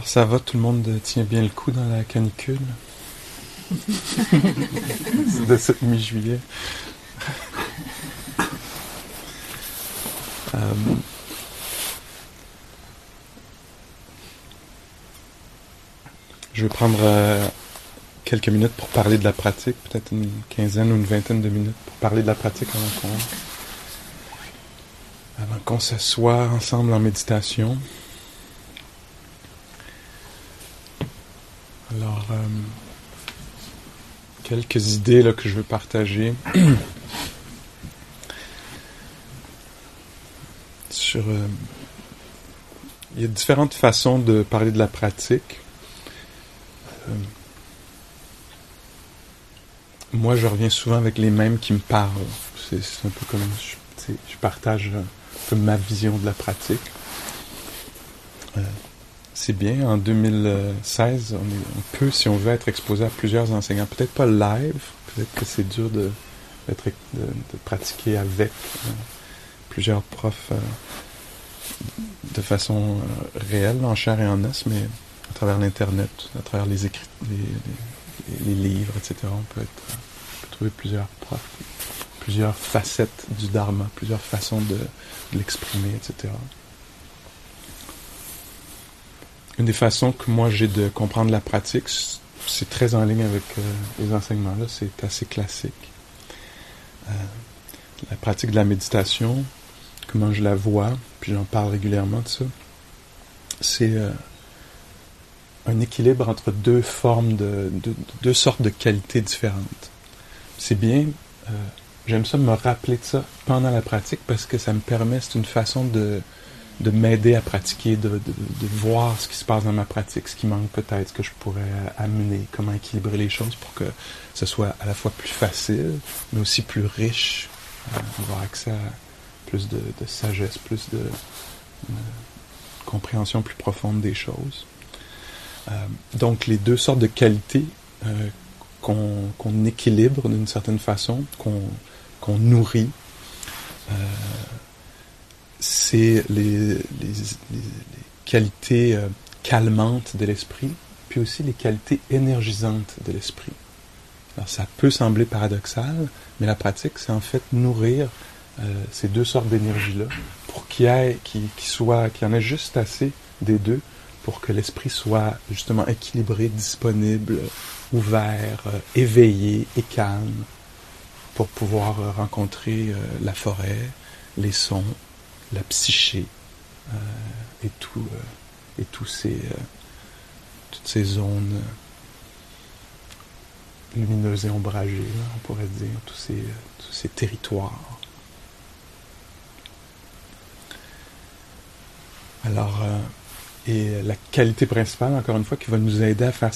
Alors ça va, tout le monde tient bien le coup dans la canicule? De cette mi-juillet. Euh, je vais prendre euh, quelques minutes pour parler de la pratique, peut-être une quinzaine ou une vingtaine de minutes pour parler de la pratique avant qu'on avant qu'on s'assoie ensemble en méditation. Alors, euh, quelques idées là, que je veux partager sur. Euh, il y a différentes façons de parler de la pratique. Euh, moi, je reviens souvent avec les mêmes qui me parlent. C'est un peu comme je, je partage un peu ma vision de la pratique c'est bien. En 2016, on, peut, si on veut, être exposé à plusieurs enseignants. Peut-être pas live, peut-être que c'est dur de, de, pratiquer avec euh, plusieurs profs euh, de façon euh, réelle, en chair et en os, mais à travers l'Internet, à travers les écrits, les, livres, etc. On peut, être, trouver plusieurs profs, plusieurs facettes du Dharma, plusieurs façons de l'exprimer, etc. Une des façons que moi j'ai de comprendre la pratique, c'est très en ligne avec euh, les enseignements là, c'est assez classique. Euh, la pratique de la méditation, comment je la vois, puis j'en parle régulièrement de ça, c'est euh, un équilibre entre deux formes de, deux sortes de qualités différentes. C'est bien, j'aime ça me rappeler de ça pendant la pratique parce que ça me permet, c'est une façon de de m'aider à pratiquer, de, de, de, voir ce qui se passe dans ma pratique, ce qui manque peut-être, ce que je pourrais amener, comment équilibrer les choses pour que ce soit à la fois plus facile, mais aussi plus riche, euh, avoir accès à plus de, de sagesse, plus de, compréhension plus profonde des choses. Euh, donc les deux sortes de qualités euh, qu'on équilibre d'une certaine façon, qu'on nourrit, euh, c'est les, qualités euh, calmantes de l'esprit, puis aussi les qualités énergisantes de l'esprit. Alors ça peut sembler paradoxal, mais la pratique, c'est en fait nourrir euh, ces deux sortes d'énergie-là pour qu'il y ait, qu'il, soit, qu'il y en ait juste assez des deux pour que l'esprit soit justement équilibré, disponible, ouvert, euh, éveillé et calme pour pouvoir rencontrer la forêt, les sons, la psyché euh, euh, et tous ces euh, toutes ces zones lumineuses et ombragées, on pourrait dire, tous ces, territoires. Alors, et la qualité principale, encore une fois, qui va nous aider à faire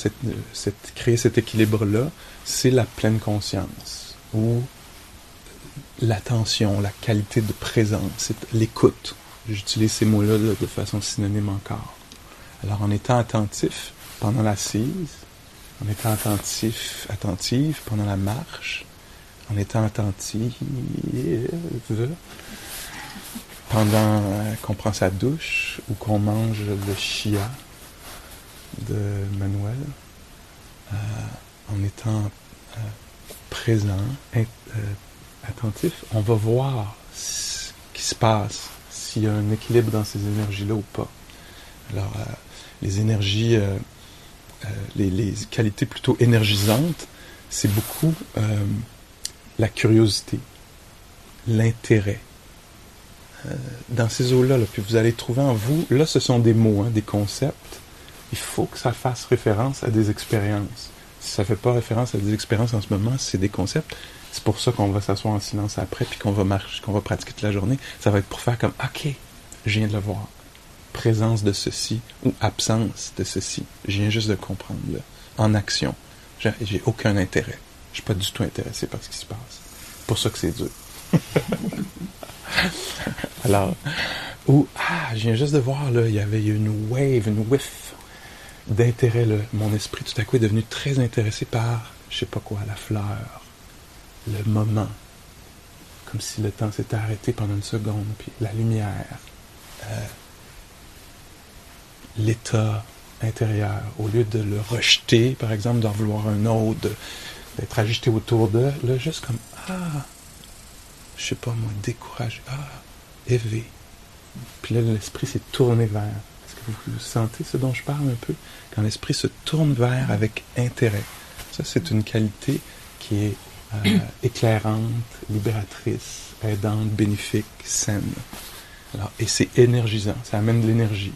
créer cet équilibre-là, c'est la pleine conscience, l'attention, la qualité de présence, l'écoute. J'utilise ces mots-là de façon synonyme encore. Alors en étant attentif pendant l'assise, en étant attentif, attentive pendant la marche, en étant attentive pendant qu'on prend sa douche ou qu'on mange le chia de Manuel, euh, en étant euh, présent, euh, attentif, on va voir ce qui se passe, s'il y a un équilibre dans ces énergies-là ou pas. Alors, euh, les énergies, euh, euh, les, qualités plutôt énergisantes, c'est beaucoup la curiosité, l'intérêt. dans ces eaux-là, puis vous allez trouver en vous, là ce sont des mots, hein, des concepts, il faut que ça fasse référence à des expériences. Ça fait pas référence à des expériences en ce moment, c'est des concepts, c'est pour ça qu'on va s'asseoir en silence après, puis qu'on va marcher, qu'on va pratiquer toute la journée. Ça va être pour faire comme, OK, je viens de le voir. Présence de ceci ou absence de ceci. Je viens juste de comprendre, là. En action. J'ai aucun intérêt. Je suis pas du tout intéressé par ce qui se passe. Pour ça que c'est dur. Alors, ou, ah, je viens juste de voir, là, il y avait une wave, une whiff d'intérêt. Mon esprit, tout à coup, est devenu très intéressé par, je sais pas quoi, la fleur, le moment, comme si le temps s'était arrêté pendant une seconde, puis la lumière, euh, l'état intérieur, au lieu de le rejeter, par exemple, d'en vouloir un autre, d'être agité autour d'eux, là, juste comme, ah, je sais pas moi, découragé, ah, éveillé. Puis là, l'esprit s'est tourné vers. Vous sentez ce dont je parle un peu? Quand l'esprit se tourne vers avec intérêt. Ça, c'est une qualité qui est euh, éclairante, libératrice, aidante, bénéfique, saine. Alors, et c'est énergisant, ça amène de l'énergie.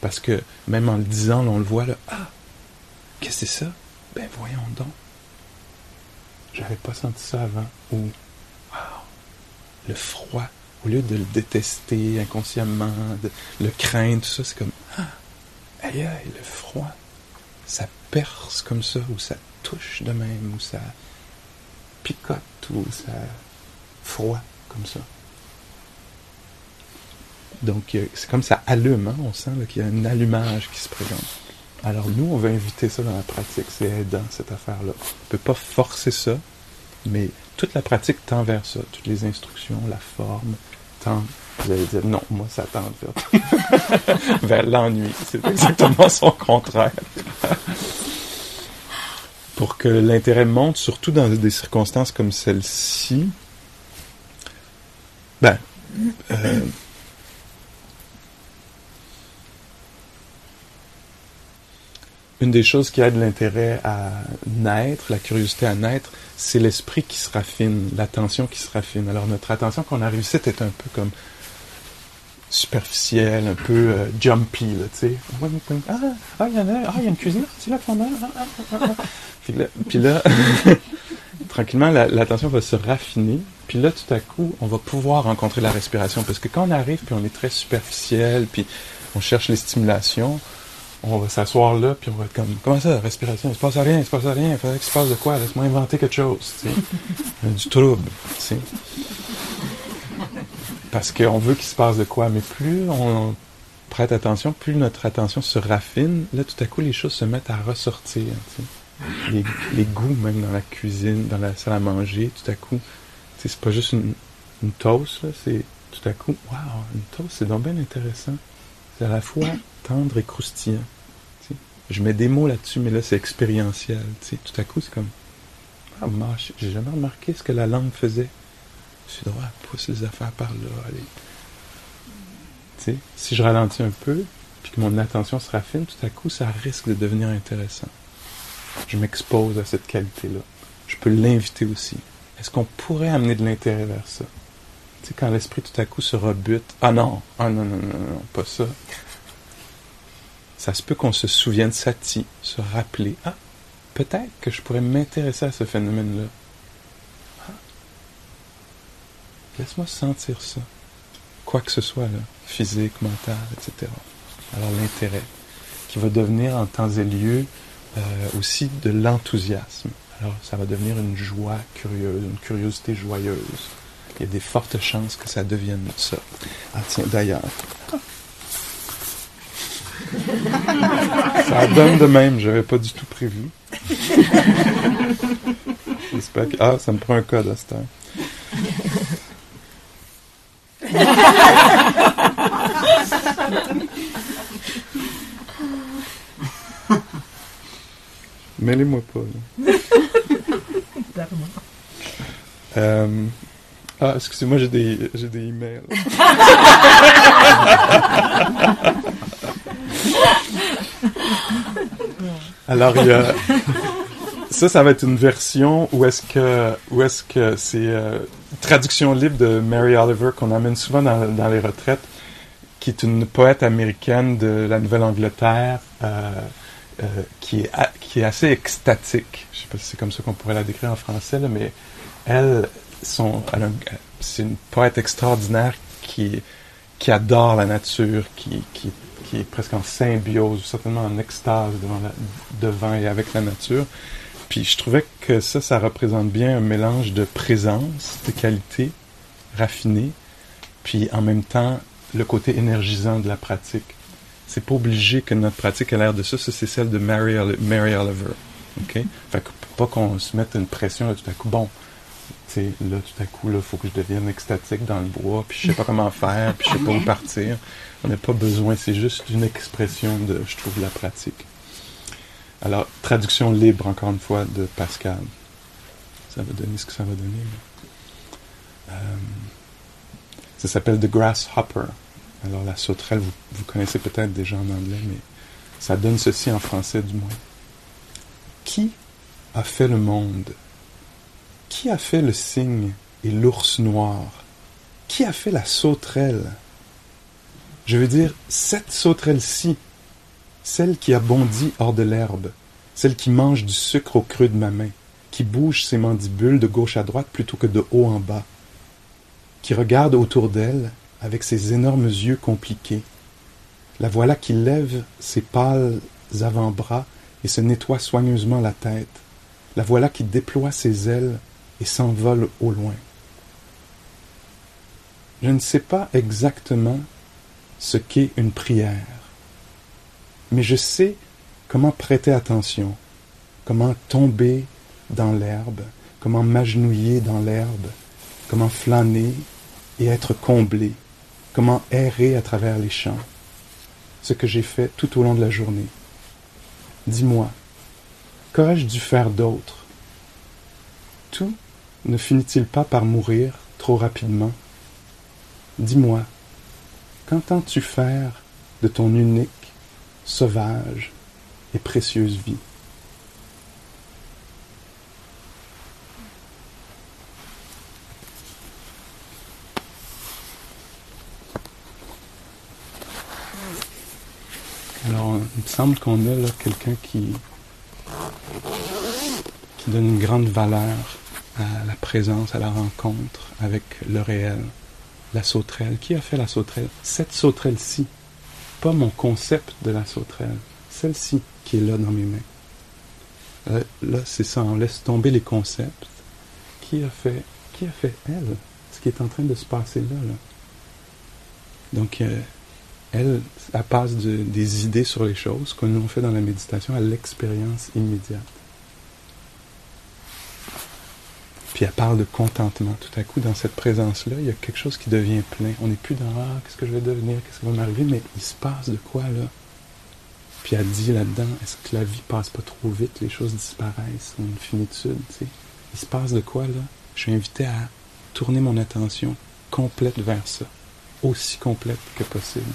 Parce que même en le disant, on le voit là, ah, qu'est-ce que c'est ça? Ben voyons donc. J'avais pas senti ça avant. Ou, wow, le froid, au lieu de le détester inconsciemment, de le craindre, tout ça, c'est comme, ah, aïe aïe, le froid, ça perce comme ça, ou ça touche de même, ou ça picote, ou ça froid comme ça. Donc, c'est comme ça allume, hein, on sent qu'il y a un allumage qui se présente. Alors, nous, on veut inviter ça dans la pratique. C'est aidant, cette affaire-là. On ne peut pas forcer ça, mais toute la pratique tend vers ça. Toutes les instructions, la forme, Vous allez dire, non, moi, ça tend vers, vers l'ennui. C'est exactement son contraire. Pour que l'intérêt monte, surtout dans des circonstances comme celle-ci, ben, euh, une des choses qui aide l'intérêt à naître, la curiosité à naître, c'est l'esprit qui se raffine, l'attention qui se raffine. Alors notre attention qu'on a réussi est un peu comme superficielle, un peu euh, jumpy, là, tu sais. Ah, ah, il y en a, ah, il y a une cuisine, c'est là qu'on a. Ah, ah, ah, puis là, puis là tranquillement, l'attention va se raffiner. Puis là, tout à coup, on va pouvoir rencontrer la respiration. Parce que quand on arrive, puis on est très superficiel, puis on cherche les stimulations, on va s'asseoir là, puis on va être comme, comment ça, respiration? Il se passe rien, il se passe rien, il faudrait qu'il se passe de quoi? Laisse-moi inventer quelque chose, tu sais. du trouble, tu sais. Parce qu'on veut qu'il se passe de quoi, mais plus on prête attention, plus notre attention se raffine, là, tout à coup, les choses se mettent à ressortir, tu sais. Les, les, goûts, même dans la cuisine, dans la salle à manger, tout à coup, tu sais, c'est pas juste une, une toast, là, c'est tout à coup, waouh, une toast, c'est donc bien intéressant. C'est à la fois tendre et croustillant. Je mets des mots là-dessus, mais là, c'est expérientiel. Tout à coup, c'est comme Ah, moi, j'ai jamais remarqué ce que la langue faisait. Je suis droit, pousse les affaires par là, si je ralentis un peu, puis que mon attention se raffine, tout à coup, ça risque de devenir intéressant. Je m'expose à cette qualité-là. Je peux l'inviter aussi. Est-ce qu'on pourrait amener de l'intérêt vers ça? Sais, quand l'esprit tout à coup se rebute, ah non, ah non, non, non, pas ça ça se peut qu'on se souvienne Sati, se rappeler, ah, peut-être que je pourrais m'intéresser à ce phénomène-là. Ah. Laisse-moi sentir ça. Quoi que ce soit, physique, mental, etc. Alors l'intérêt, qui va devenir en temps et lieu euh, aussi de l'enthousiasme. Alors ça va devenir une joie curieuse, une curiosité joyeuse. Il y a des fortes chances que ça devienne ça. Ah tiens, d'ailleurs, Ça donne de même, j'avais pas du tout prévu. J'espère que. Ah, ça me prend un code à ce temps. Mêlez-moi pas. Euh, ah, excusez-moi, j'ai des, j'ai des emails. Alors, il y a... ça, ça va être une version où est-ce que, où est-ce que c'est euh, traduction libre de Mary Oliver qu'on amène souvent dans, dans, les retraites, qui est une poète américaine de la Nouvelle-Angleterre, euh, euh, qui, est qui est assez extatique. Je sais pas si c'est comme ça qu'on pourrait la décrire en français, là, mais elle, c'est une poète extraordinaire qui, adore la nature, qui, est presque en symbiose, certainement en extase devant, et avec la nature. Puis je trouvais que ça, ça représente bien un mélange de présence, de qualité raffinée, puis en même temps le côté énergisant de la pratique. C'est pas obligé que notre pratique ait l'air de ça, ça c'est celle de Mary, Oliver. OK? Fait que pas qu'on se mette une pression là, tout à coup, bon, tu là, tout à coup, il faut que je devienne extatique dans le bois, puis je sais pas comment faire, puis je sais pas où partir. on n'a pas besoin, c'est juste une expression de, je trouve, la pratique. Alors, traduction libre, encore une fois, de Pascal. Ça va donner ce que ça va donner. Euh, ça s'appelle The Grasshopper. Alors, la sauterelle, vous, vous connaissez peut-être déjà en anglais, mais ça donne ceci en français du moins. Qui a fait le monde? Qui a fait le cygne et l'ours noir? Qui a fait la sauterelle? Je veux dire, cette sauterelle-ci, celle qui a bondi hors de l'herbe, celle qui mange du sucre au creux de ma main, qui bouge ses mandibules de gauche à droite plutôt que de haut en bas, qui regarde autour d'elle avec ses énormes yeux compliqués. La voilà qui lève ses pâles avant-bras et se nettoie soigneusement la tête. La voilà qui déploie ses ailes et s'envole au loin. Je ne sais pas exactement ce qu'est une prière, mais je sais comment prêter attention, comment tomber dans l'herbe, comment m'agenouiller dans l'herbe, comment flâner et être comblé, comment errer à travers les champs, ce que j'ai fait tout au long de la journée. Dis-moi, qu'aurais-je dû faire d'autre? Tout ne finit-il pas par mourir trop rapidement? Dis-moi, qu'entends-tu faire de ton unique, sauvage et précieuse vie? Alors, il me semble qu'on a là quelqu'un qui, qui donne une grande valeur à la présence, à la rencontre avec le réel, la sauterelle. Qui a fait la sauterelle? Cette sauterelle-ci, pas mon concept de la sauterelle, celle-ci qui est là dans mes mains. Euh, là, c'est ça, on laisse tomber les concepts. Qui a fait, qui a fait elle Ce qui est en train de se passer là. là? Donc, euh, elle, elle passe des idées sur les choses, comme nous fait dans la méditation, à l'expérience immédiate. Puis elle parle de contentement. Tout à coup, dans cette présence-là, il y a quelque chose qui devient plein. On n'est plus dans Ah, qu'est-ce que je vais devenir, qu'est-ce qui va m'arriver, mais il se passe de quoi là? Puis elle dit là-dedans Est-ce que la vie passe pas trop vite, les choses disparaissent, ont une finitude, tu sais Il se passe de quoi là? Je suis invité à tourner mon attention complète vers ça aussi complète que possible.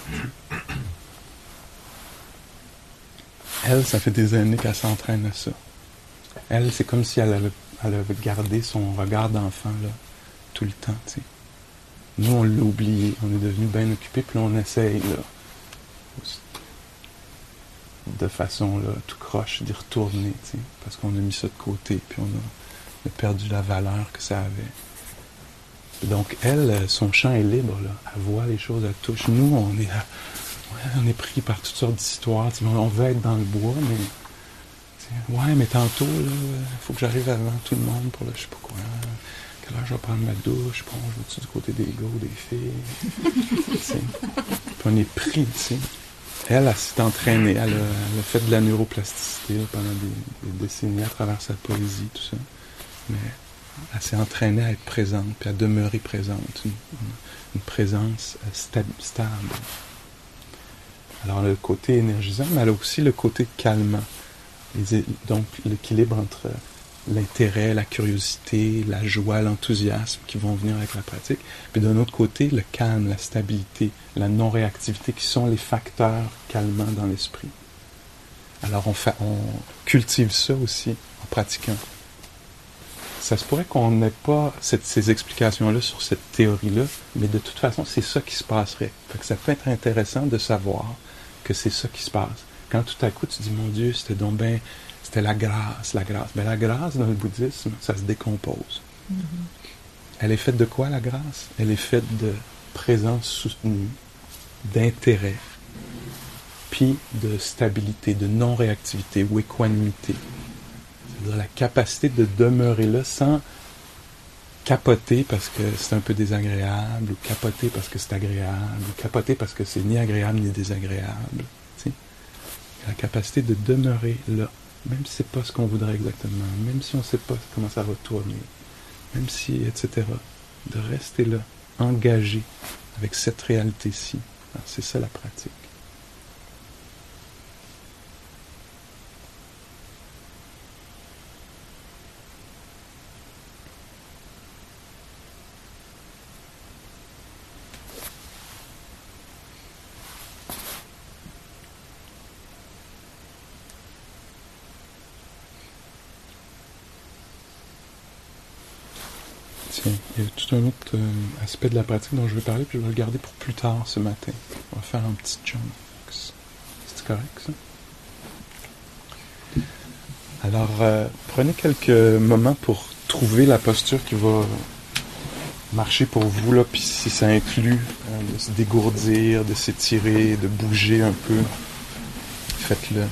Elle, ça fait des années qu'elle s'entraîne à ça. Elle, c'est comme si elle avait, elle avait gardé son regard d'enfant là, tout le temps. sais. Nous, on l'a oublié, on est devenu bien occupé, puis on essaye là, de façon là, tout croche d'y retourner, parce qu'on a mis ça de côté, puis on a perdu la valeur que ça avait. Donc, elle, son champ est libre, là. Elle voit les choses, elle touche. Nous, on est, on est pris par toutes sortes d'histoires. On veut être dans le bois, mais. Ouais, mais tantôt, il faut que j'arrive avant tout le monde pour le je sais pas quoi. Quelle heure je vais prendre ma douche? Bon, je vais du côté des gars, des filles? Puis on est pris, tu sais. Elle, elle s'est entraînée. Elle a, fait de la neuroplasticité pendant des, des, décennies à travers sa poésie, tout ça. Mais elle s'est entraînée à être présente, puis à demeurer présente, une, présence euh, stable. Alors, le côté énergisant, mais elle a aussi le côté calmant. Donc, l'équilibre entre l'intérêt, la curiosité, la joie, l'enthousiasme qui vont venir avec la pratique. Puis d'un autre côté, le calme, la stabilité, la non-réactivité qui sont les facteurs calmants dans l'esprit. Alors on, fait, cultive ça aussi en pratiquant ça se pourrait qu'on n'ait pas ces explications-là sur cette théorie-là, mais de toute façon, c'est ça qui se passerait. que ça peut être intéressant de savoir que c'est ça qui se passe. Quand tout à coup tu dis, mon Dieu, c'était donc c'était la grâce, la grâce. Mais la grâce, dans le bouddhisme, ça se décompose. Mm-hmm. Elle est faite de quoi, la grâce? Elle est faite de présence soutenue, d'intérêt, puis de stabilité, de non-réactivité ou équanimité la capacité de demeurer là sans capoter parce que c'est un peu désagréable, ou capoter parce que c'est agréable, ou capoter parce que c'est ni agréable ni désagréable. La capacité de demeurer là, même si c'est pas ce qu'on voudrait exactement, même si on ne sait pas comment ça va tourner, même si, etc. De rester là, engagé avec cette réalité-ci, C'est ça la pratique. il y a tout un autre euh, aspect de la pratique dont je vais parler, puis je vais le garder pour plus tard ce matin. On va faire un petit jump. C'est correct, ça? Alors, euh, prenez quelques moments pour trouver la posture qui va marcher pour vous, là, puis si ça inclut euh, de se dégourdir, de s'étirer, de bouger un peu, faites-le.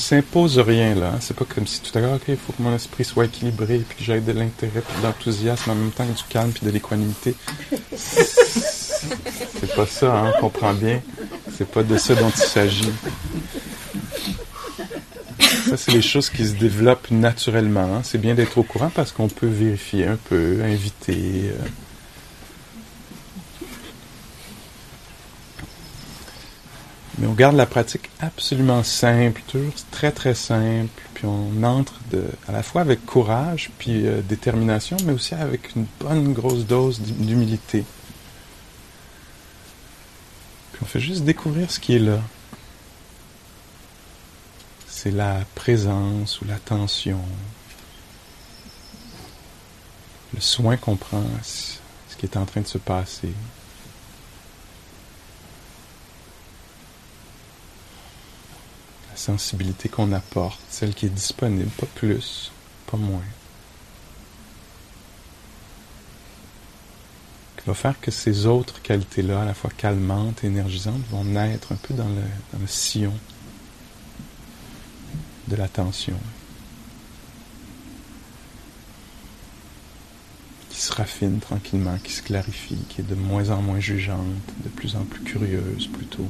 S'impose rien là, hein. c'est pas comme si tout à l'heure, ok, il faut que mon esprit soit équilibré, puis que j'aie de l'intérêt, puis de l'enthousiasme en même temps que du calme, puis de l'équanimité. C'est pas ça, hein, on comprend bien. C'est pas de ça dont il s'agit. Ça, c'est les choses qui se développent naturellement. Hein. C'est bien d'être au courant parce qu'on peut vérifier un peu, inviter. Euh, on garde la pratique absolument simple, toujours très très simple, puis on entre à la fois avec courage, puis euh, détermination, mais aussi avec une bonne grosse dose d'humilité. Puis on fait juste découvrir ce qui est là. C'est la présence ou l'attention, le soin qu'on prend ce qui est en train de se passer. Sensibilité qu'on apporte, celle qui est disponible, pas plus, pas moins. Qui va faire que ces autres qualités-là, à la fois calmantes et énergisantes, vont naître un peu dans le, dans le sillon de l'attention. Qui se raffine tranquillement, qui se clarifie, qui est de moins en moins jugeante, de plus en plus curieuse plutôt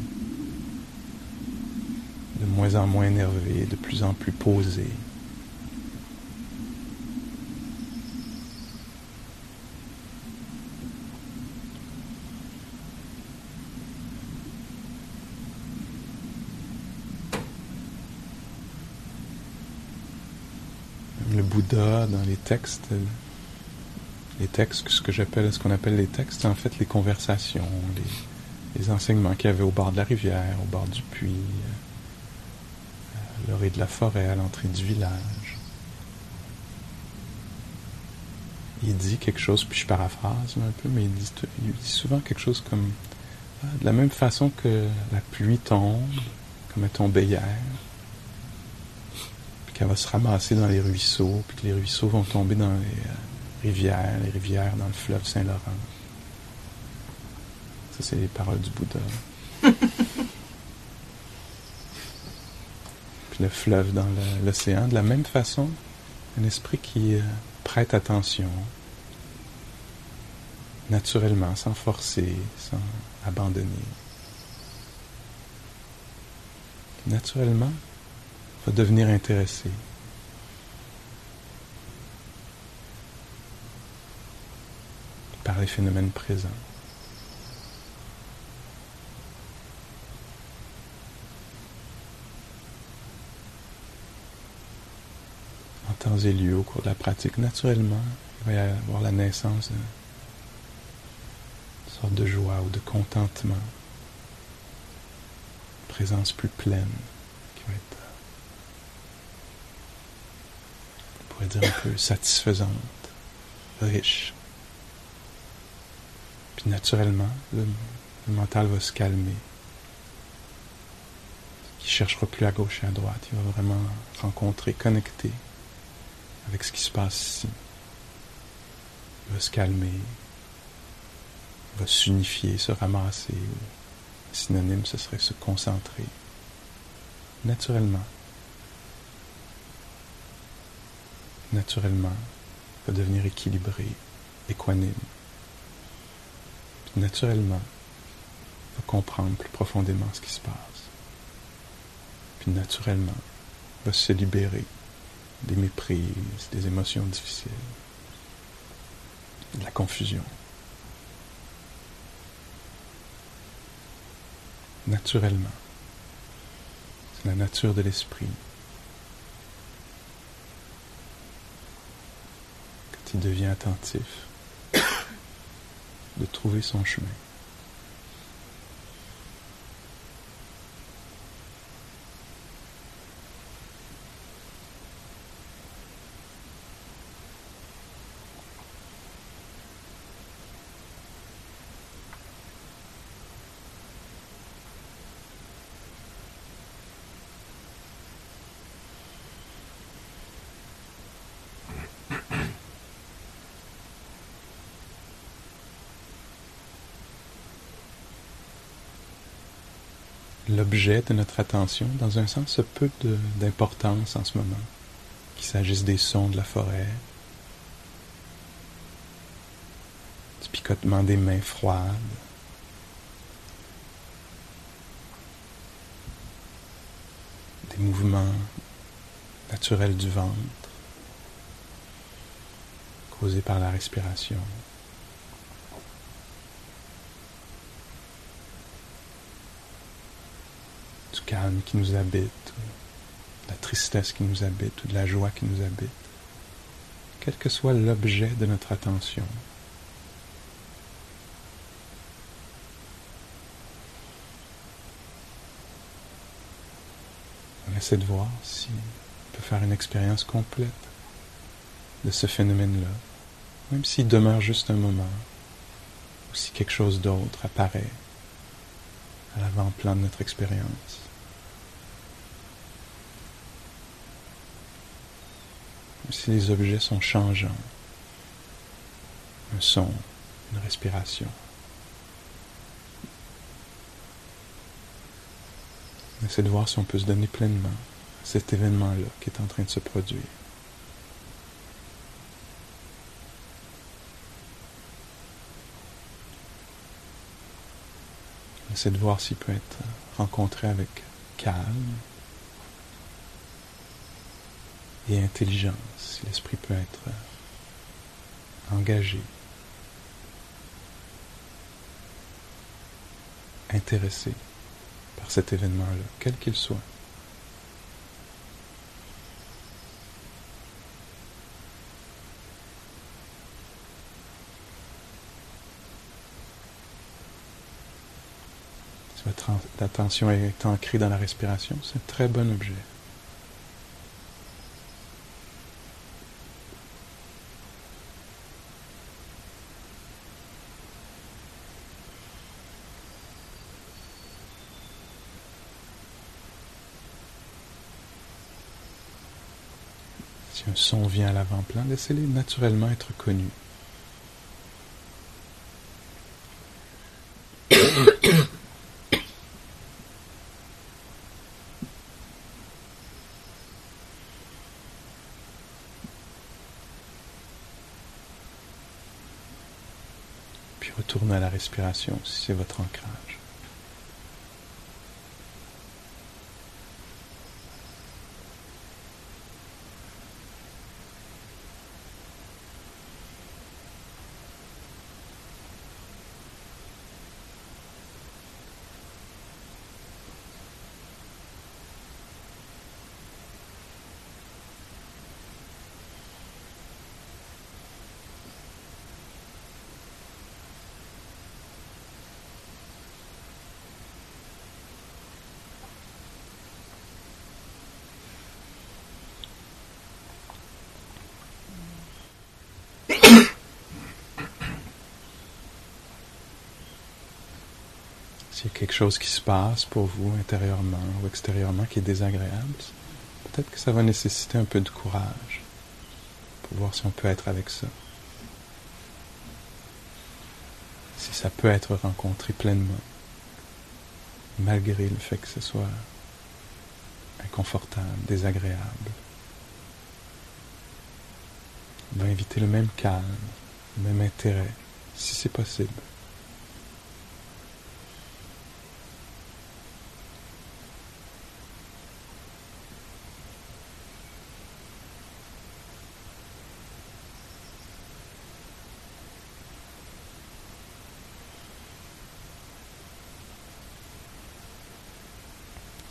de moins en moins énervé, de plus en plus posé. Le Bouddha dans les textes, les textes, ce que j'appelle, ce qu'on appelle les textes, en fait les conversations, les, les enseignements qu'il y avait au bord de la rivière, au bord du puits, l'orée de la forêt à l'entrée du village. Il dit quelque chose, puis je paraphrase un peu, mais il dit, souvent quelque chose comme ah, de la même façon que la pluie tombe, comme elle tombait hier, puis qu'elle va se ramasser dans les ruisseaux, puis que les ruisseaux vont tomber dans les euh, rivières, les rivières dans le fleuve Saint-Laurent. Ça, c'est les paroles du Bouddha. Le fleuve dans l'océan. De la même façon, un esprit qui euh, prête attention, naturellement, sans forcer, sans abandonner. Naturellement, va devenir intéressé. par les phénomènes présents. Et lieu au cours de la pratique, naturellement, il va y avoir la naissance d'une sorte de joie ou de contentement, une présence plus pleine qui va être pourrait dire un peu satisfaisante, riche. Puis naturellement, le, mental va se calmer. Il ne cherchera plus à gauche et à droite. Il va vraiment rencontrer, connecter avec ce qui se passe ici. Il va se calmer, il va s'unifier, se ramasser. Synonyme, ce serait se concentrer. Naturellement. Naturellement, il va devenir équilibré, équanime. Naturellement, il va comprendre plus profondément ce qui se passe. Puis naturellement, il va se libérer des méprises, des émotions difficiles, de la confusion. Naturellement. C'est la nature de l'esprit. Quand il devient attentif, de trouver son chemin. De notre attention, dans un sens, peu d'importance en ce moment, qu'il s'agisse des sons de la forêt, du picotement des mains froides, des mouvements naturels du ventre causés par la respiration. Calme qui nous habite, la tristesse qui nous habite, ou de la joie qui nous habite, quel que soit l'objet de notre attention. On essaie de voir si on peut faire une expérience complète de ce phénomène-là, même s'il demeure juste un moment, ou si quelque chose d'autre apparaît à l'avant-plan de notre expérience. si les objets sont changeants. Un son, une respiration. On essaie de voir si on peut se donner pleinement à cet événement-là qui est en train de se produire. Essaie de voir s'il peut être rencontré avec calme, et intelligence, si l'esprit peut être engagé, intéressé par cet événement-là, quel qu'il soit. Si votre attention est ancrée dans la respiration, c'est un très bon objet. Si un son vient à l'avant-plan, laissez-les naturellement être connus. Puis retournez à la respiration si c'est votre ancrage. S'il y a quelque chose qui se passe pour vous intérieurement ou extérieurement qui est désagréable, peut-être que ça va nécessiter un peu de courage pour voir si on peut être avec ça. Si ça peut être rencontré pleinement, malgré le fait que ce soit inconfortable, désagréable. On va inviter le même calme, le même intérêt, si c'est possible.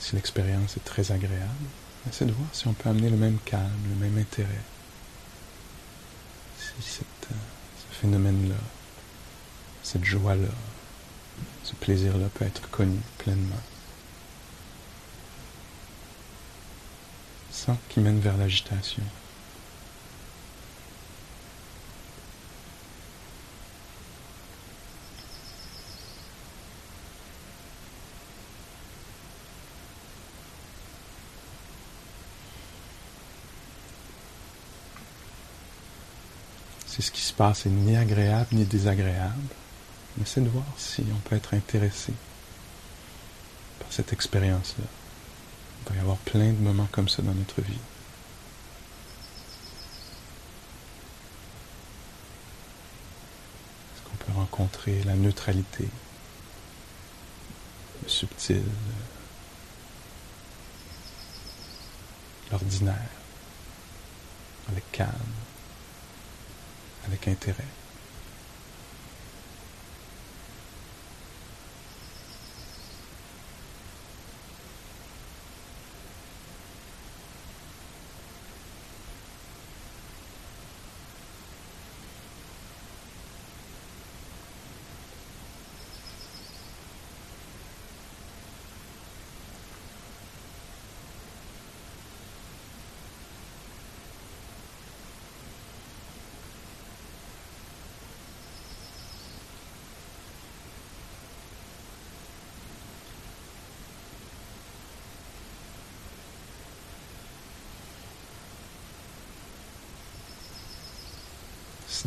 Si l'expérience est très agréable, essaie de voir si on peut amener le même calme, le même intérêt. Si euh, ce phénomène-là, cette joie-là, ce plaisir-là peut être connu pleinement. Sans qu'il mène vers l'agitation. Ce qui se passe n'est ni agréable ni désagréable. On essaie de voir si on peut être intéressé par cette expérience-là. Il va y avoir plein de moments comme ça dans notre vie. Est-ce qu'on peut rencontrer la neutralité, le subtil, l'ordinaire, avec calme? Avec intérêt.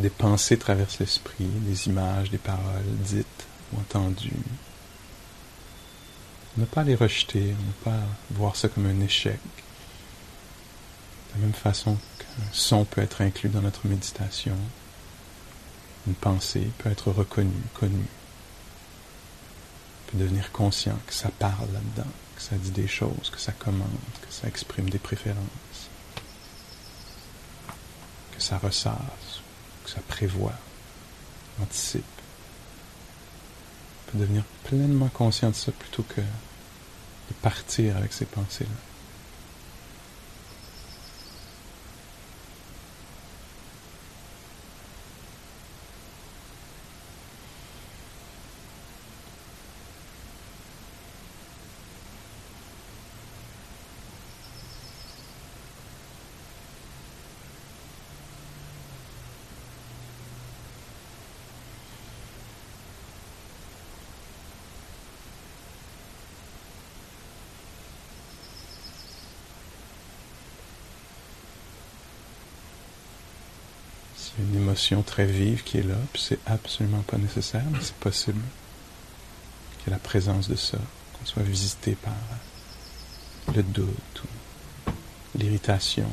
Des pensées traversent l'esprit, des images, des paroles dites ou entendues. Ne pas les rejeter, ne pas voir ça comme un échec. De la même façon qu'un son peut être inclus dans notre méditation, une pensée peut être reconnue, connue, peut devenir conscient que ça parle là-dedans, que ça dit des choses, que ça commande, que ça exprime des préférences, que ça que ça prévoit, anticipe. On peut devenir pleinement conscient de ça plutôt que de partir avec ces pensées-là. une émotion très vive qui est là, puis c'est absolument pas nécessaire, mais c'est possible qu'il y ait la présence de ça, qu'on soit visité par le doute ou l'irritation.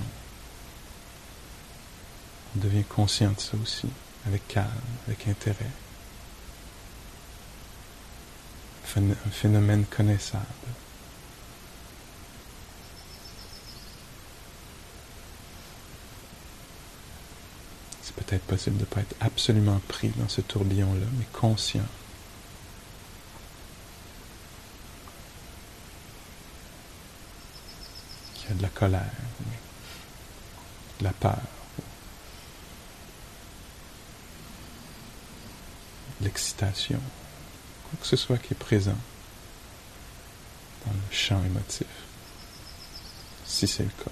On devient conscient de ça aussi, avec calme, avec intérêt. Un phénomène connaissable. Peut-être possible de ne pas être absolument pris dans ce tourbillon-là, mais conscient. Qu'il y a de la colère, de la peur, l'excitation, quoi que ce soit qui est présent dans le champ émotif, si c'est le cas.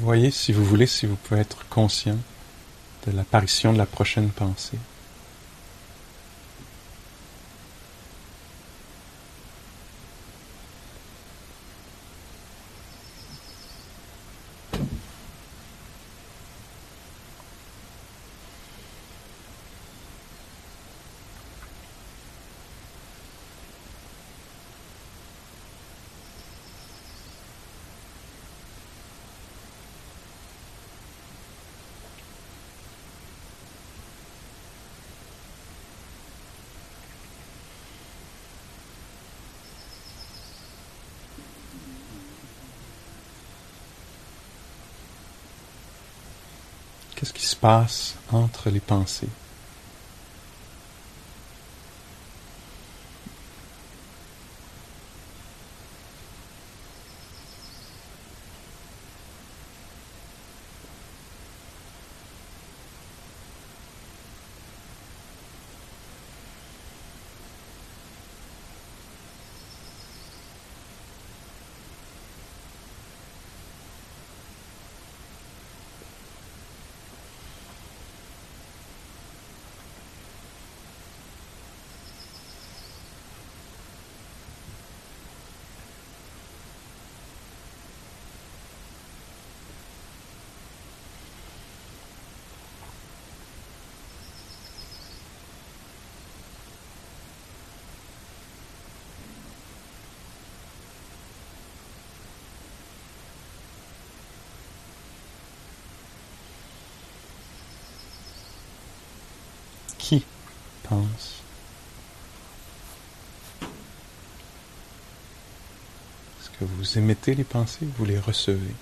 Voyez, si vous voulez, si vous pouvez être conscient de l'apparition de la prochaine pensée. Passe entre les pensées Qui Est-ce que vous émettez les pensées? Ou vous les recevez?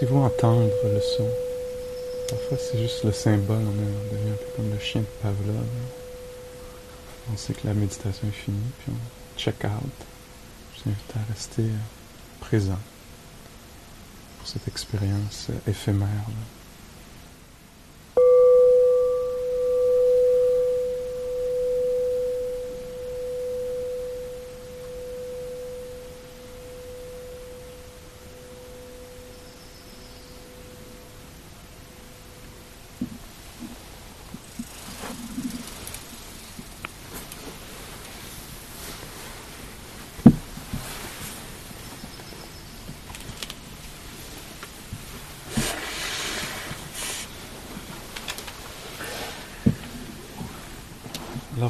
Laissez-vous entendre le son. Parfois, c'est juste le symbole. On, devient un peu comme le chien de Pavlov. On sait que la méditation est finie, puis on check out. Je vous invite à rester présent pour cette expérience éphémère. Alors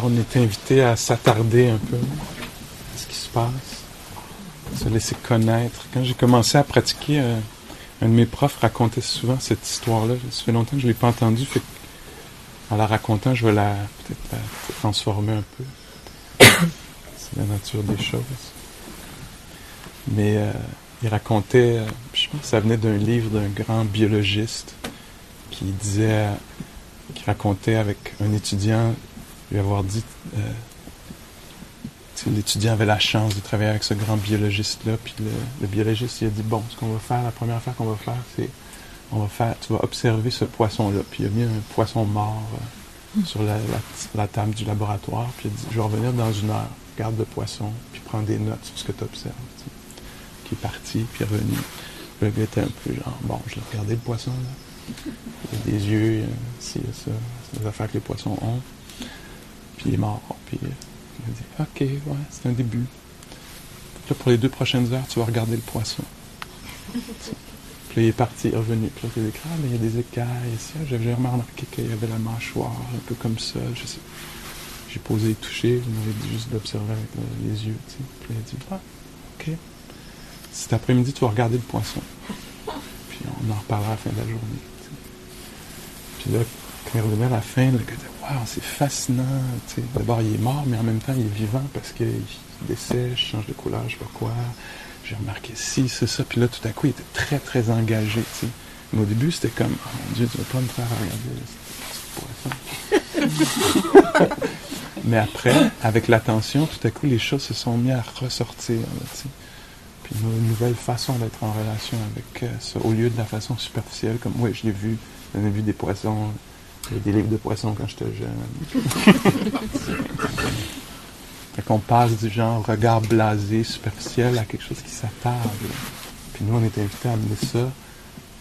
on est invité à s'attarder un peu à ce qui se passe, se laisser connaître. Quand j'ai commencé à pratiquer, euh, un de mes profs racontait souvent cette histoire-là. Ça fait longtemps que je ne l'ai pas entendue, fait en la racontant, je vais la peut-être la transformer un peu. C'est la nature des choses. Mais euh, il racontait, euh, je pense que ça venait d'un livre d'un grand biologiste qui disait, qui racontait avec un étudiant lui avoir dit, euh, l'étudiant avait la chance de travailler avec ce grand biologiste-là, puis le, biologiste il a dit, bon, ce qu'on va faire, la première affaire qu'on va faire, c'est, on va faire, tu vas observer ce poisson-là, puis il a mis un poisson mort euh, sur la, table du laboratoire, puis il a dit, je vais revenir dans une heure, garde le poisson, puis prends des notes sur ce que tu observes. Qui est parti, puis revenu. Le gars était un peu genre, bon, je l'ai regardé le poisson, là. Il a des yeux, c'est ça, c'est des affaires que les poissons ont. Puis il est mort. Puis il a dit Ok, ouais, c'est un début. Là, pour les deux prochaines heures, tu vas regarder le poisson. puis là, il est parti, il est revenu. Puis là, il Ah, mais il y a des écailles ici. J'avais remarqué qu'il y avait la mâchoire, un peu comme ça. Je. J'ai posé et touché, vous m'avez dit juste d'observer avec les yeux. Tu sais. Puis il a dit Ah, ok. Cet après-midi, tu vas regarder le poisson. Puis on en reparlera à la fin de la journée. Puis là, quand il revenait à la fin, le gars dit Waouh, c'est fascinant. D'abord, il est mort, mais en même temps, il est vivant parce qu'il dessèche, change de couleur, je sais pas quoi. J'ai remarqué si, c'est ça. Puis là, tout à coup, il était très, très engagé. Mais au début, c'était comme Oh mon Dieu, tu vas pas me faire regarder ça. mais après, avec l'attention, tout à coup, les choses se sont mises à ressortir. puis une nouvelle façon d'être en relation avec euh, ça, au lieu de la façon superficielle, comme oui, je l'ai vu, j'en vu des poissons des livres de poissons quand j'étais jeune. fait qu'on passe du genre regard blasé, superficiel, à quelque chose qui s'attarde. Puis nous, on est invités à amener ça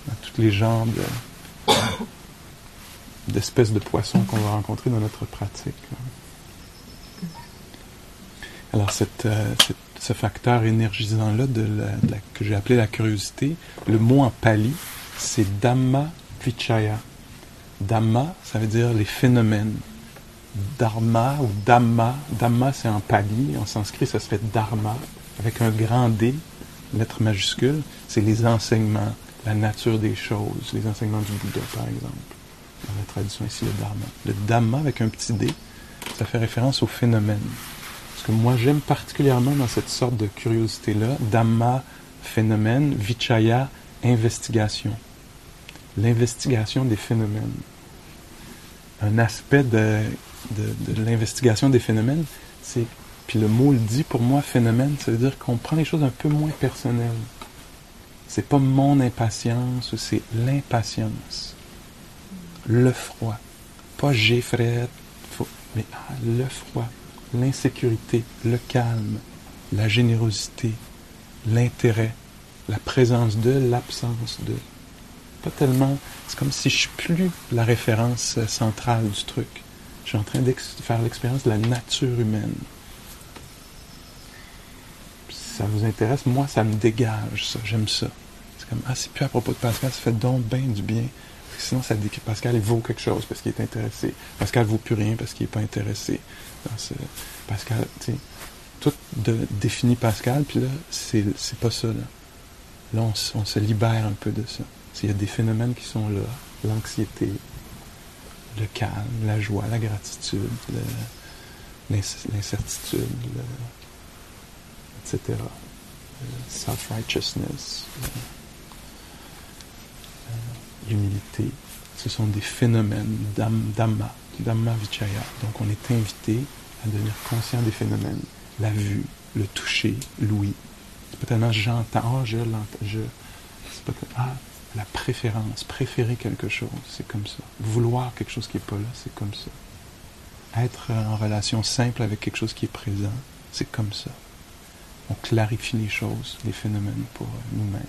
dans toutes les genres d'espèces de poissons qu'on va rencontrer dans notre pratique. Alors, euh, ce facteur énergisant-là que j'ai appelé la curiosité, le mot en pali, c'est Dhamma Vichaya. Dhamma, ça veut dire les phénomènes. Dharma ou Dhamma, Dhamma c'est en pali, en sanskrit ça serait Dharma, avec un grand D, lettre majuscule, c'est les enseignements, la nature des choses, les enseignements du Bouddha par exemple. Dans la tradition ici, le Dharma. Le Dhamma avec un petit D, ça fait référence aux phénomènes. Parce que moi j'aime particulièrement dans cette sorte de curiosité-là, Dhamma, phénomène, Vichaya, investigation l'investigation des phénomènes. Un aspect de, l'investigation des phénomènes, c'est, puis le mot le dit pour moi, phénomène, ça veut dire qu'on prend les choses un peu moins personnelles. C'est pas mon impatience, c'est l'impatience. Le froid. Pas j'ai frais, mais ah, le froid, l'insécurité, le calme, la générosité, l'intérêt, la présence de, l'absence de tellement. C'est comme si je suis plus la référence centrale du truc. Je suis en train de faire l'expérience de la nature humaine. ça vous intéresse, moi, ça me dégage, ça. J'aime ça. C'est comme, ah, c'est plus à propos de Pascal, ça fait donc bien du bien. Sinon, ça dit que Pascal, il vaut quelque chose parce qu'il est intéressé. Pascal vaut plus rien parce qu'il n'est pas intéressé. Pascal, tu sais, tout définit Pascal, puis là, c'est pas ça. Là, là on se libère un peu de ça. Il y a des phénomènes qui sont là, l'anxiété, le calme, la joie, la gratitude, l'incertitude, etc. Self-righteousness. l'humilité, ce sont des phénomènes d'amma, d'amma vichaya. Donc on est invité à devenir conscient des phénomènes. La vue, le toucher, l'ouïe. C'est pas tellement j'entends, ah, je l'entends, ah, la préférence, préférer quelque chose, c'est comme ça. Vouloir quelque chose qui n'est pas là, c'est comme ça. Être en relation simple avec quelque chose qui est présent, c'est comme ça. On clarifie les choses, les phénomènes pour nous-mêmes.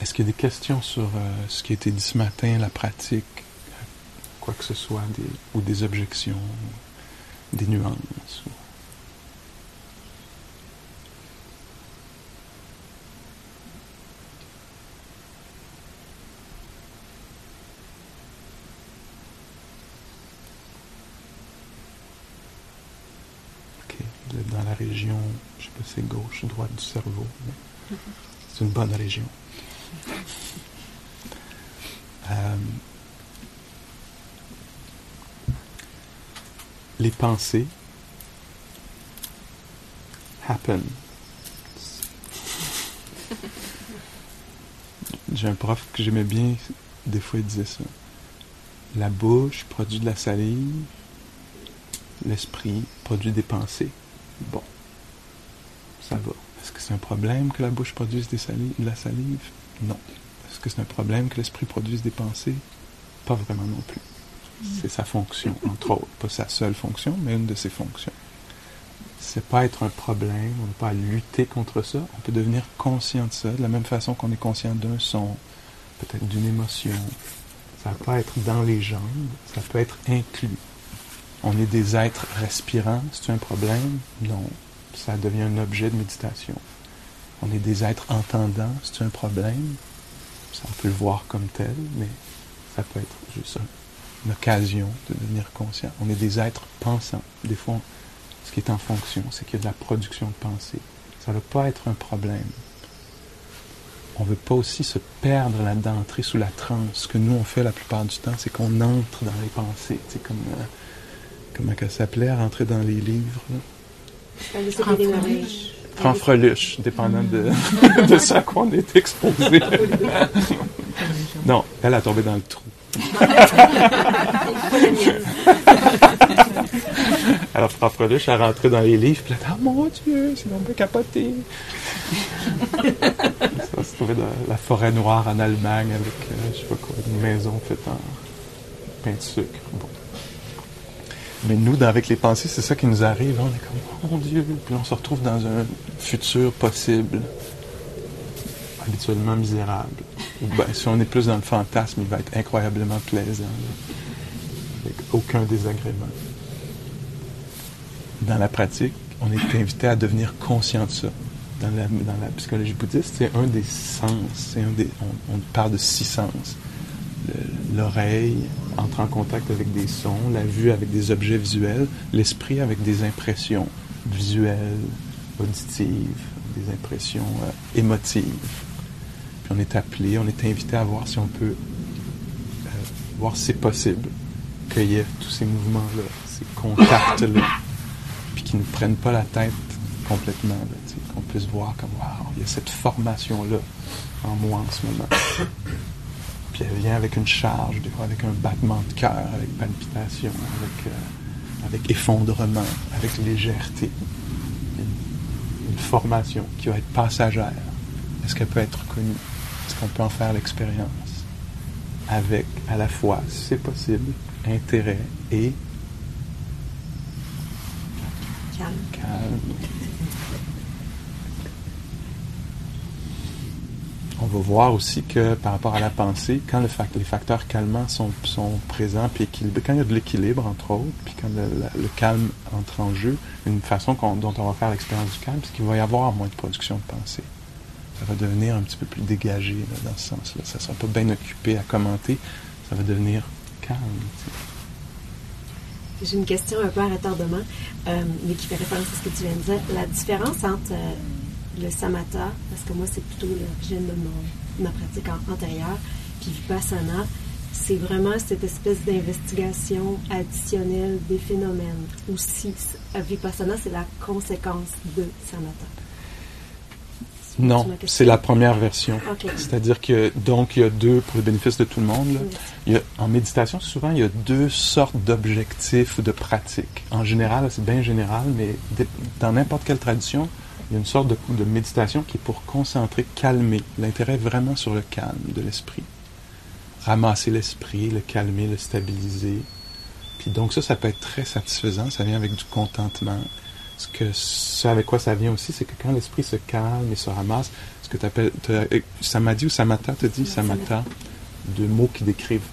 Est-ce qu'il y a des questions sur euh, ce qui a été dit ce matin, la pratique, quoi que ce soit, ou des objections, des nuances Ok, vous êtes dans la région, je sais pas si c'est gauche ou droite du cerveau, mais c'est une bonne région. Euh, les pensées happen. J'ai un prof que j'aimais bien, des fois il disait ça. La bouche produit de la salive, l'esprit produit des pensées. Bon, ça va. Est-ce que c'est un problème que la bouche produise des de la salive? Non. Est-ce que c'est un problème que l'esprit produise des pensées? Pas vraiment non plus. C'est sa fonction, entre autres. Pas sa seule fonction, mais une de ses fonctions. C'est pas être un problème, on n'a pas à lutter contre ça. On peut devenir conscient de ça, de la même façon qu'on est conscient d'un son, peut-être d'une émotion. Ça va pas être dans les jambes, ça peut être inclus. On est des êtres respirants, c'est un problème? Non. Ça devient un objet de méditation on est des êtres entendants, c'est un problème? Ça, on peut le voir comme tel, mais ça peut être juste une occasion de devenir conscient. On est des êtres pensants. Des fois, ce qui est en fonction, c'est qu'il y a de la production de pensée. Ça ne va pas être un problème. On ne veut pas aussi se perdre là-dedans, entrer sous la transe. Ce que nous, on fait la plupart du temps, c'est qu'on entre dans les pensées. C'est comme, euh, comment ça s'appelait, rentrer dans les livres. Fanfreluche, dépendant de, de ce à quoi on est exposé. non, elle a tombé dans le trou. Alors, Fanfreluche a rentré dans les livres, puis dit, oh mon Dieu, c'est donc capoté. Ça se trouvait dans la forêt noire en Allemagne avec, euh, je sais pas quoi, une maison faite en pain de sucre. Mais nous, avec les pensées, c'est ça qui nous arrive. On est comme, oh mon Dieu, puis on se retrouve dans un futur possible, habituellement misérable. Ben, si on est plus dans le fantasme, il va être incroyablement plaisant, avec aucun désagrément. Dans la pratique, on est invité à devenir conscient de ça. Dans la, psychologie bouddhiste, c'est un des sens. On, on parle de six sens. L'oreille, entre en contact avec des sons, la vue avec des objets visuels, l'esprit avec des impressions visuelles, auditives, des impressions euh, émotives. On est appelé, on est invité à voir si on peut euh, voir si c'est possible qu'il y ait tous ces mouvements-là, ces contacts-là, puis qui ne prennent pas la tête complètement, qu'on puisse voir comme, wow, il y a cette formation-là en moi en ce moment. Puis elle vient avec une charge, des fois avec un battement de cœur, avec palpitation, avec, euh, avec effondrement, avec légèreté. Une, formation qui va être passagère. Est-ce qu'elle peut être connue? Est-ce qu'on peut en faire l'expérience? Avec à la fois, si c'est possible, intérêt et calme. on va voir aussi que par rapport à la pensée, quand les facteurs calmants sont, présents, puis quand il y a de l'équilibre, entre autres, puis quand le, calme entre en jeu, une façon dont on va faire l'expérience du calme, c'est qu'il va y avoir moins de production de pensée. Ça va devenir un petit peu plus dégagé dans ce sens-là. Ça ne sera pas bien occupé à commenter, ça va devenir calme. J'ai une question un peu à retardement, euh, mais qui fait référence à ce que tu viens de dire. La différence entre euh, le samatha, parce que moi, c'est plutôt l'origine de ma pratique antérieure, puis vipassana, c'est vraiment cette espèce d'investigation additionnelle des phénomènes. Ou si Vipassana, c'est la conséquence de Samatha. Non, c'est la première version. C'est-à-dire que, donc, il y a deux, pour le bénéfice de tout le monde, il y a, en méditation, souvent, il y a deux sortes d'objectifs ou de pratiques. En général, c'est bien général, mais dans n'importe quelle tradition, il y a une sorte de, de méditation qui est pour concentrer, calmer. L'intérêt vraiment sur le calme de l'esprit. Ramasser l'esprit, le calmer, le stabiliser. Puis donc ça, ça peut être très satisfaisant. Ça vient avec du contentement ce que avec quoi ça vient aussi, c'est que quand l'esprit se calme et se ramasse, ce que tu appelles, samadhi ou samatha, te dit samatha, deux mots qui décrivent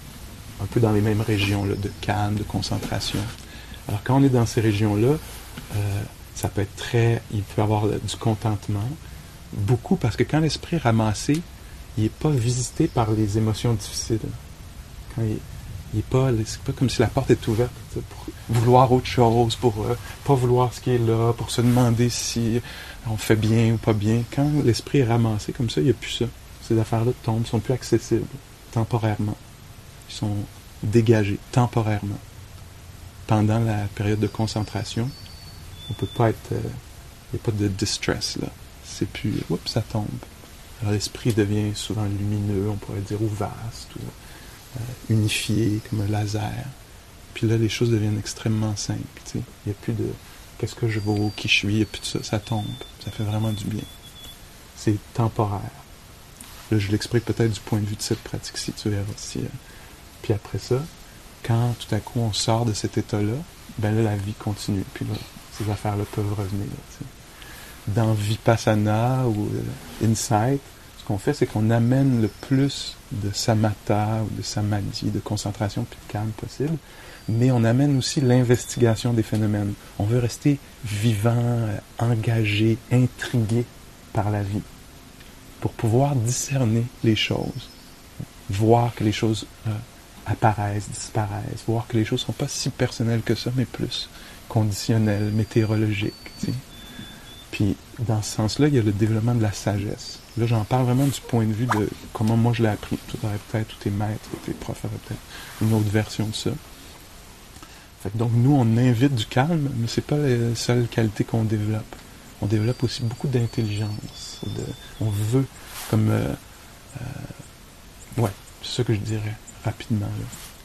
un peu dans les mêmes régions là, de calme, de concentration. Alors quand on est dans ces régions-là, euh, ça peut être très, il peut y avoir du contentement, beaucoup parce que quand l'esprit est ramassé, il n'est pas visité par les émotions difficiles. Quand il, il est pas, c'est pas comme si la porte est ouverte pour vouloir autre chose, pour euh, pas vouloir ce qui est là, pour se demander si on fait bien ou pas bien. Quand l'esprit est ramassé comme ça, il n'y a plus ça. Ces affaires-là tombent, sont plus accessibles temporairement. Ils sont dégagés temporairement. Pendant la période de concentration, on peut pas être, euh, il n'y a pas de distress là. C'est plus, ça tombe. Alors l'esprit devient souvent lumineux, on pourrait dire, ou vaste. Unifié, comme un laser. Puis là, les choses deviennent extrêmement simples. Il n'y a plus de qu'est-ce que je vaux, qui je suis, et puis ça, ça tombe. Ça fait vraiment du bien. C'est temporaire. Là, je l'explique peut-être du point de vue de cette pratique-ci, tu verras. aussi. Euh. Puis après ça, quand tout à coup on sort de cet état-là, ben là, la vie continue. Puis là, ces affaires-là peuvent revenir. Dans Vipassana ou euh, Insight, ce qu'on fait, c'est qu'on amène le plus de samatha ou de samadhi, de concentration puis de calme possible, mais on amène aussi l'investigation des phénomènes. On veut rester vivant, euh, engagé, intrigué par la vie, pour pouvoir discerner les choses, voir que les choses euh, apparaissent, disparaissent, voir que les choses ne sont pas si personnelles que ça, mais plus conditionnelles, météorologiques. Puis, dans ce sens-là, il y a le développement de la sagesse. Là, j'en parle vraiment du point de vue de comment moi je l'ai appris. Tout aurait peut-être, tous tes maîtres, tes profs auraient peut-être une autre version de ça. Fait donc, nous, on invite du calme, mais c'est pas la seule qualité qu'on développe. On développe aussi beaucoup d'intelligence. on veut, comme. Euh, euh, ouais, c'est ça que je dirais rapidement.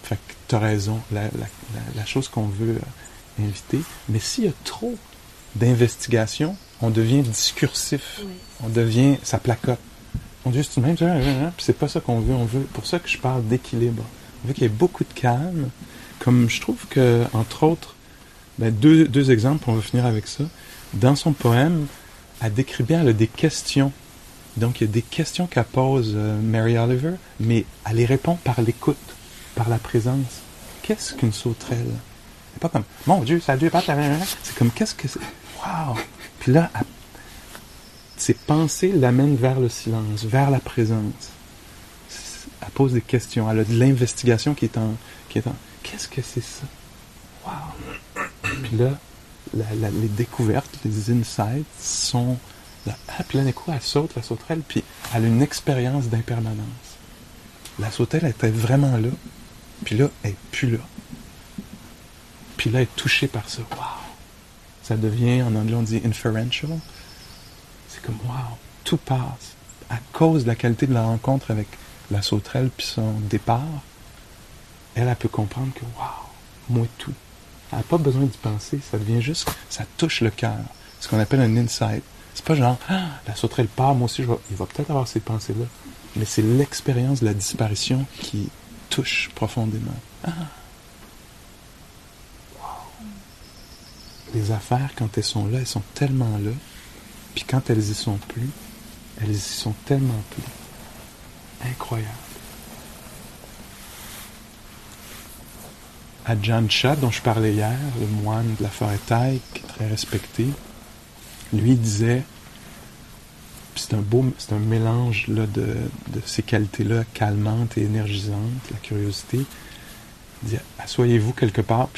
Fait que tu as raison. La, chose qu'on veut euh, inviter, mais s'il y a trop d'investigation, on devient discursif. On devient, ça placote. On dit juste même, c'est pas ça qu'on veut. On veut, pour ça que je parle d'équilibre. On veut qu'il y ait beaucoup de calme. Comme je trouve que, entre autres, ben, deux, deux exemples, on va finir avec ça. Dans son poème, elle décrit bien, elle a des questions. Donc, il y a des questions qu'elle pose euh, Mary Oliver, mais elle les répond par l'écoute, par la présence. Qu'est-ce qu'une sauterelle? C'est pas comme, mon Dieu, ça a deux pattes. C'est comme, qu'est-ce que c'est? Wow! Puis là, ses pensées l'amènent vers le silence, vers la présence. Elle pose des questions. Elle a de l'investigation qui est en. En Qu'est-ce que c'est ça? Wow! Puis là, les découvertes, les insights sont. Là, ah, puis là, d'un elle saute, la sauterelle, puis elle a une expérience d'impermanence. La sauterelle était vraiment là, puis là, elle n'est plus là. Puis là, elle est touchée par ça. Wow! Ça devient, en anglais on dit inferential. C'est comme, wow, tout passe. À cause de la qualité de la rencontre avec la sauterelle puis son départ, elle, a peut comprendre que, wow, moi tout. Elle n'a pas besoin d'y penser, ça devient juste, ça touche le cœur. Ce qu'on appelle un insight. C'est pas genre, ah, la sauterelle part, moi aussi, je il va peut-être avoir ces pensées-là. Mais c'est l'expérience de la disparition qui touche profondément. Ah, les affaires, quand elles sont là, elles sont tellement là. Puis quand elles y sont plus, elles y sont tellement plus. Incroyable. Ajahn Chah, dont je parlais hier, le moine de la forêt Thaï, qui est très respecté, lui disait, c'est un beau, c'est un mélange de, ces qualités-là, calmantes et énergisantes, la curiosité. Il dit, asseyez-vous quelque part,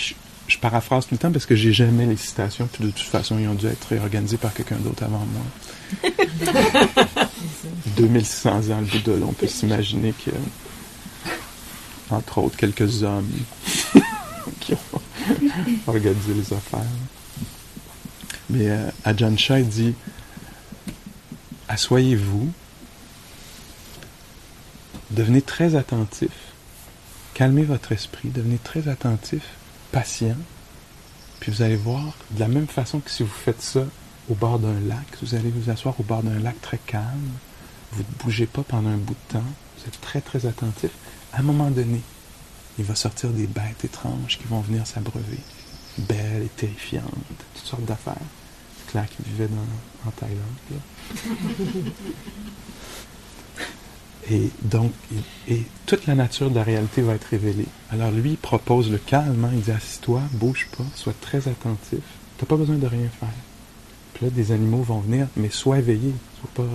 je paraphrase tout le temps parce que j'ai jamais les citations, puis de toute façon, ils ont dû être réorganisés par quelqu'un d'autre avant moi. 2600 ans, le Bouddha, on peut s'imaginer que. entre autres quelques hommes qui ont organisé les affaires. Mais euh, Ajahn Chah dit Assoyez-vous, devenez très attentif, calmez votre esprit, devenez très attentif, patient, puis vous allez voir, de la même façon que si vous faites ça au bord d'un lac, vous allez vous asseoir au bord d'un lac très calme, vous ne bougez pas pendant un bout de temps, vous êtes très très attentif, à un moment donné, il va sortir des bêtes étranges qui vont venir s'abreuver, belles et terrifiantes, toutes sortes d'affaires. C'est clair qu'il vivait en Thaïlande. Et donc, toute la nature de la réalité va être révélée. Alors lui, il propose le calme, hein. il dit assis-toi, bouge pas, sois très attentif, tu n'as pas besoin de rien faire. Puis là, des animaux vont venir, mais sois éveillé, sois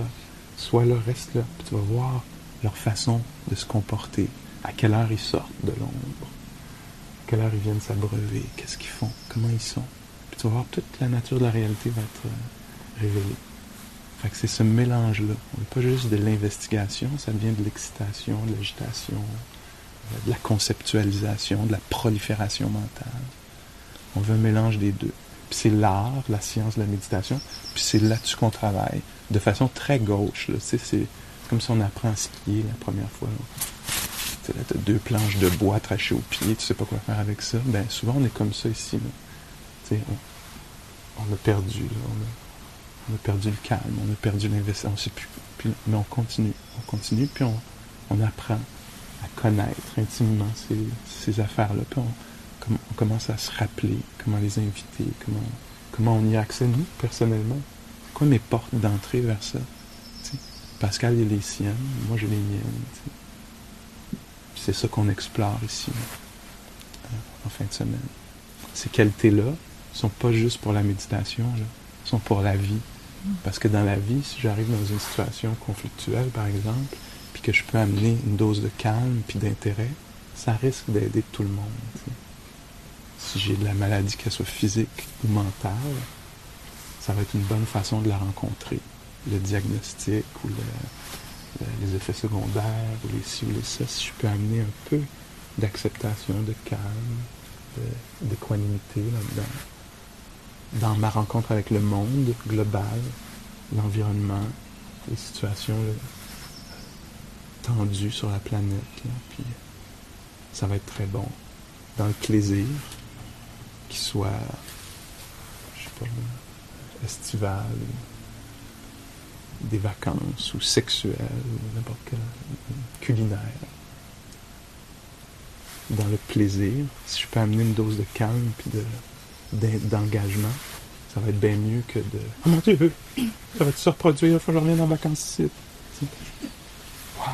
sois là, reste là, puis tu vas voir leur façon de se comporter, à quelle heure ils sortent de l'ombre, à quelle heure ils viennent s'abreuver, qu'est-ce qu'ils font, comment ils sont. Puis tu vas voir toute la nature de la réalité va être euh, révélée c'est ce mélange-là. On n'est pas juste de l'investigation, ça vient de l'excitation, de l'agitation, de la conceptualisation, de la prolifération mentale. On veut un mélange des deux. Puis c'est l'art, la science de la méditation, puis c'est là-dessus qu'on travaille, de façon très gauche. c'est comme si on apprend à skier la première fois. Tu as deux planches de bois trachées au pied, tu sais pas quoi faire avec ça. Ben souvent on est comme ça ici. On, on, a perdu. Là, perdu le calme, on a perdu l'investissement, on sait plus. mais on continue, on continue, puis on, apprend à connaître intimement ces, affaires-là, puis on, commence à se rappeler comment les inviter, comment, comment on y a accès, nous, personnellement. Quoi mes portes d'entrée vers ça? Pascal, il a les siennes, moi j'ai les miennes. C'est ça qu'on explore ici, euh, en fin de semaine. Ces qualités-là sont pas juste pour la méditation, là, sont pour la vie. Parce que dans la vie, si j'arrive dans une situation conflictuelle, par exemple, puis que je peux amener une dose de calme puis d'intérêt, ça risque d'aider tout le monde. Si j'ai de la maladie, qu'elle soit physique ou mentale, ça va être une bonne façon de la rencontrer. Le diagnostic ou les effets secondaires ou les ci ou les ça, si je peux amener un peu d'acceptation, de calme, d'équanimité là-dedans dans ma rencontre avec le monde global, l'environnement, les situations tendues sur la planète. puis ça va être très bon. Dans le plaisir, qu'il soit, je sais pas, estival, des vacances, ou sexuel, n'importe quel, culinaire. Dans le plaisir, si je peux amener une dose de calme, puis de d'engagement, ça va être bien mieux que de Oh mon Dieu, ça va se reproduire, il faut que je revienne en vacances ici. Wow!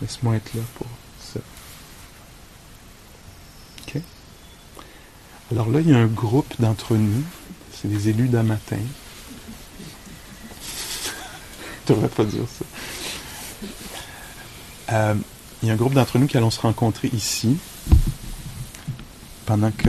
Laisse-moi être là pour ça. OK? Alors là, il y a un groupe d'entre nous, c'est des élus d'un matin. Je devrais pas dire ça. Euh, il y a un groupe d'entre nous qui allons se rencontrer ici pendant que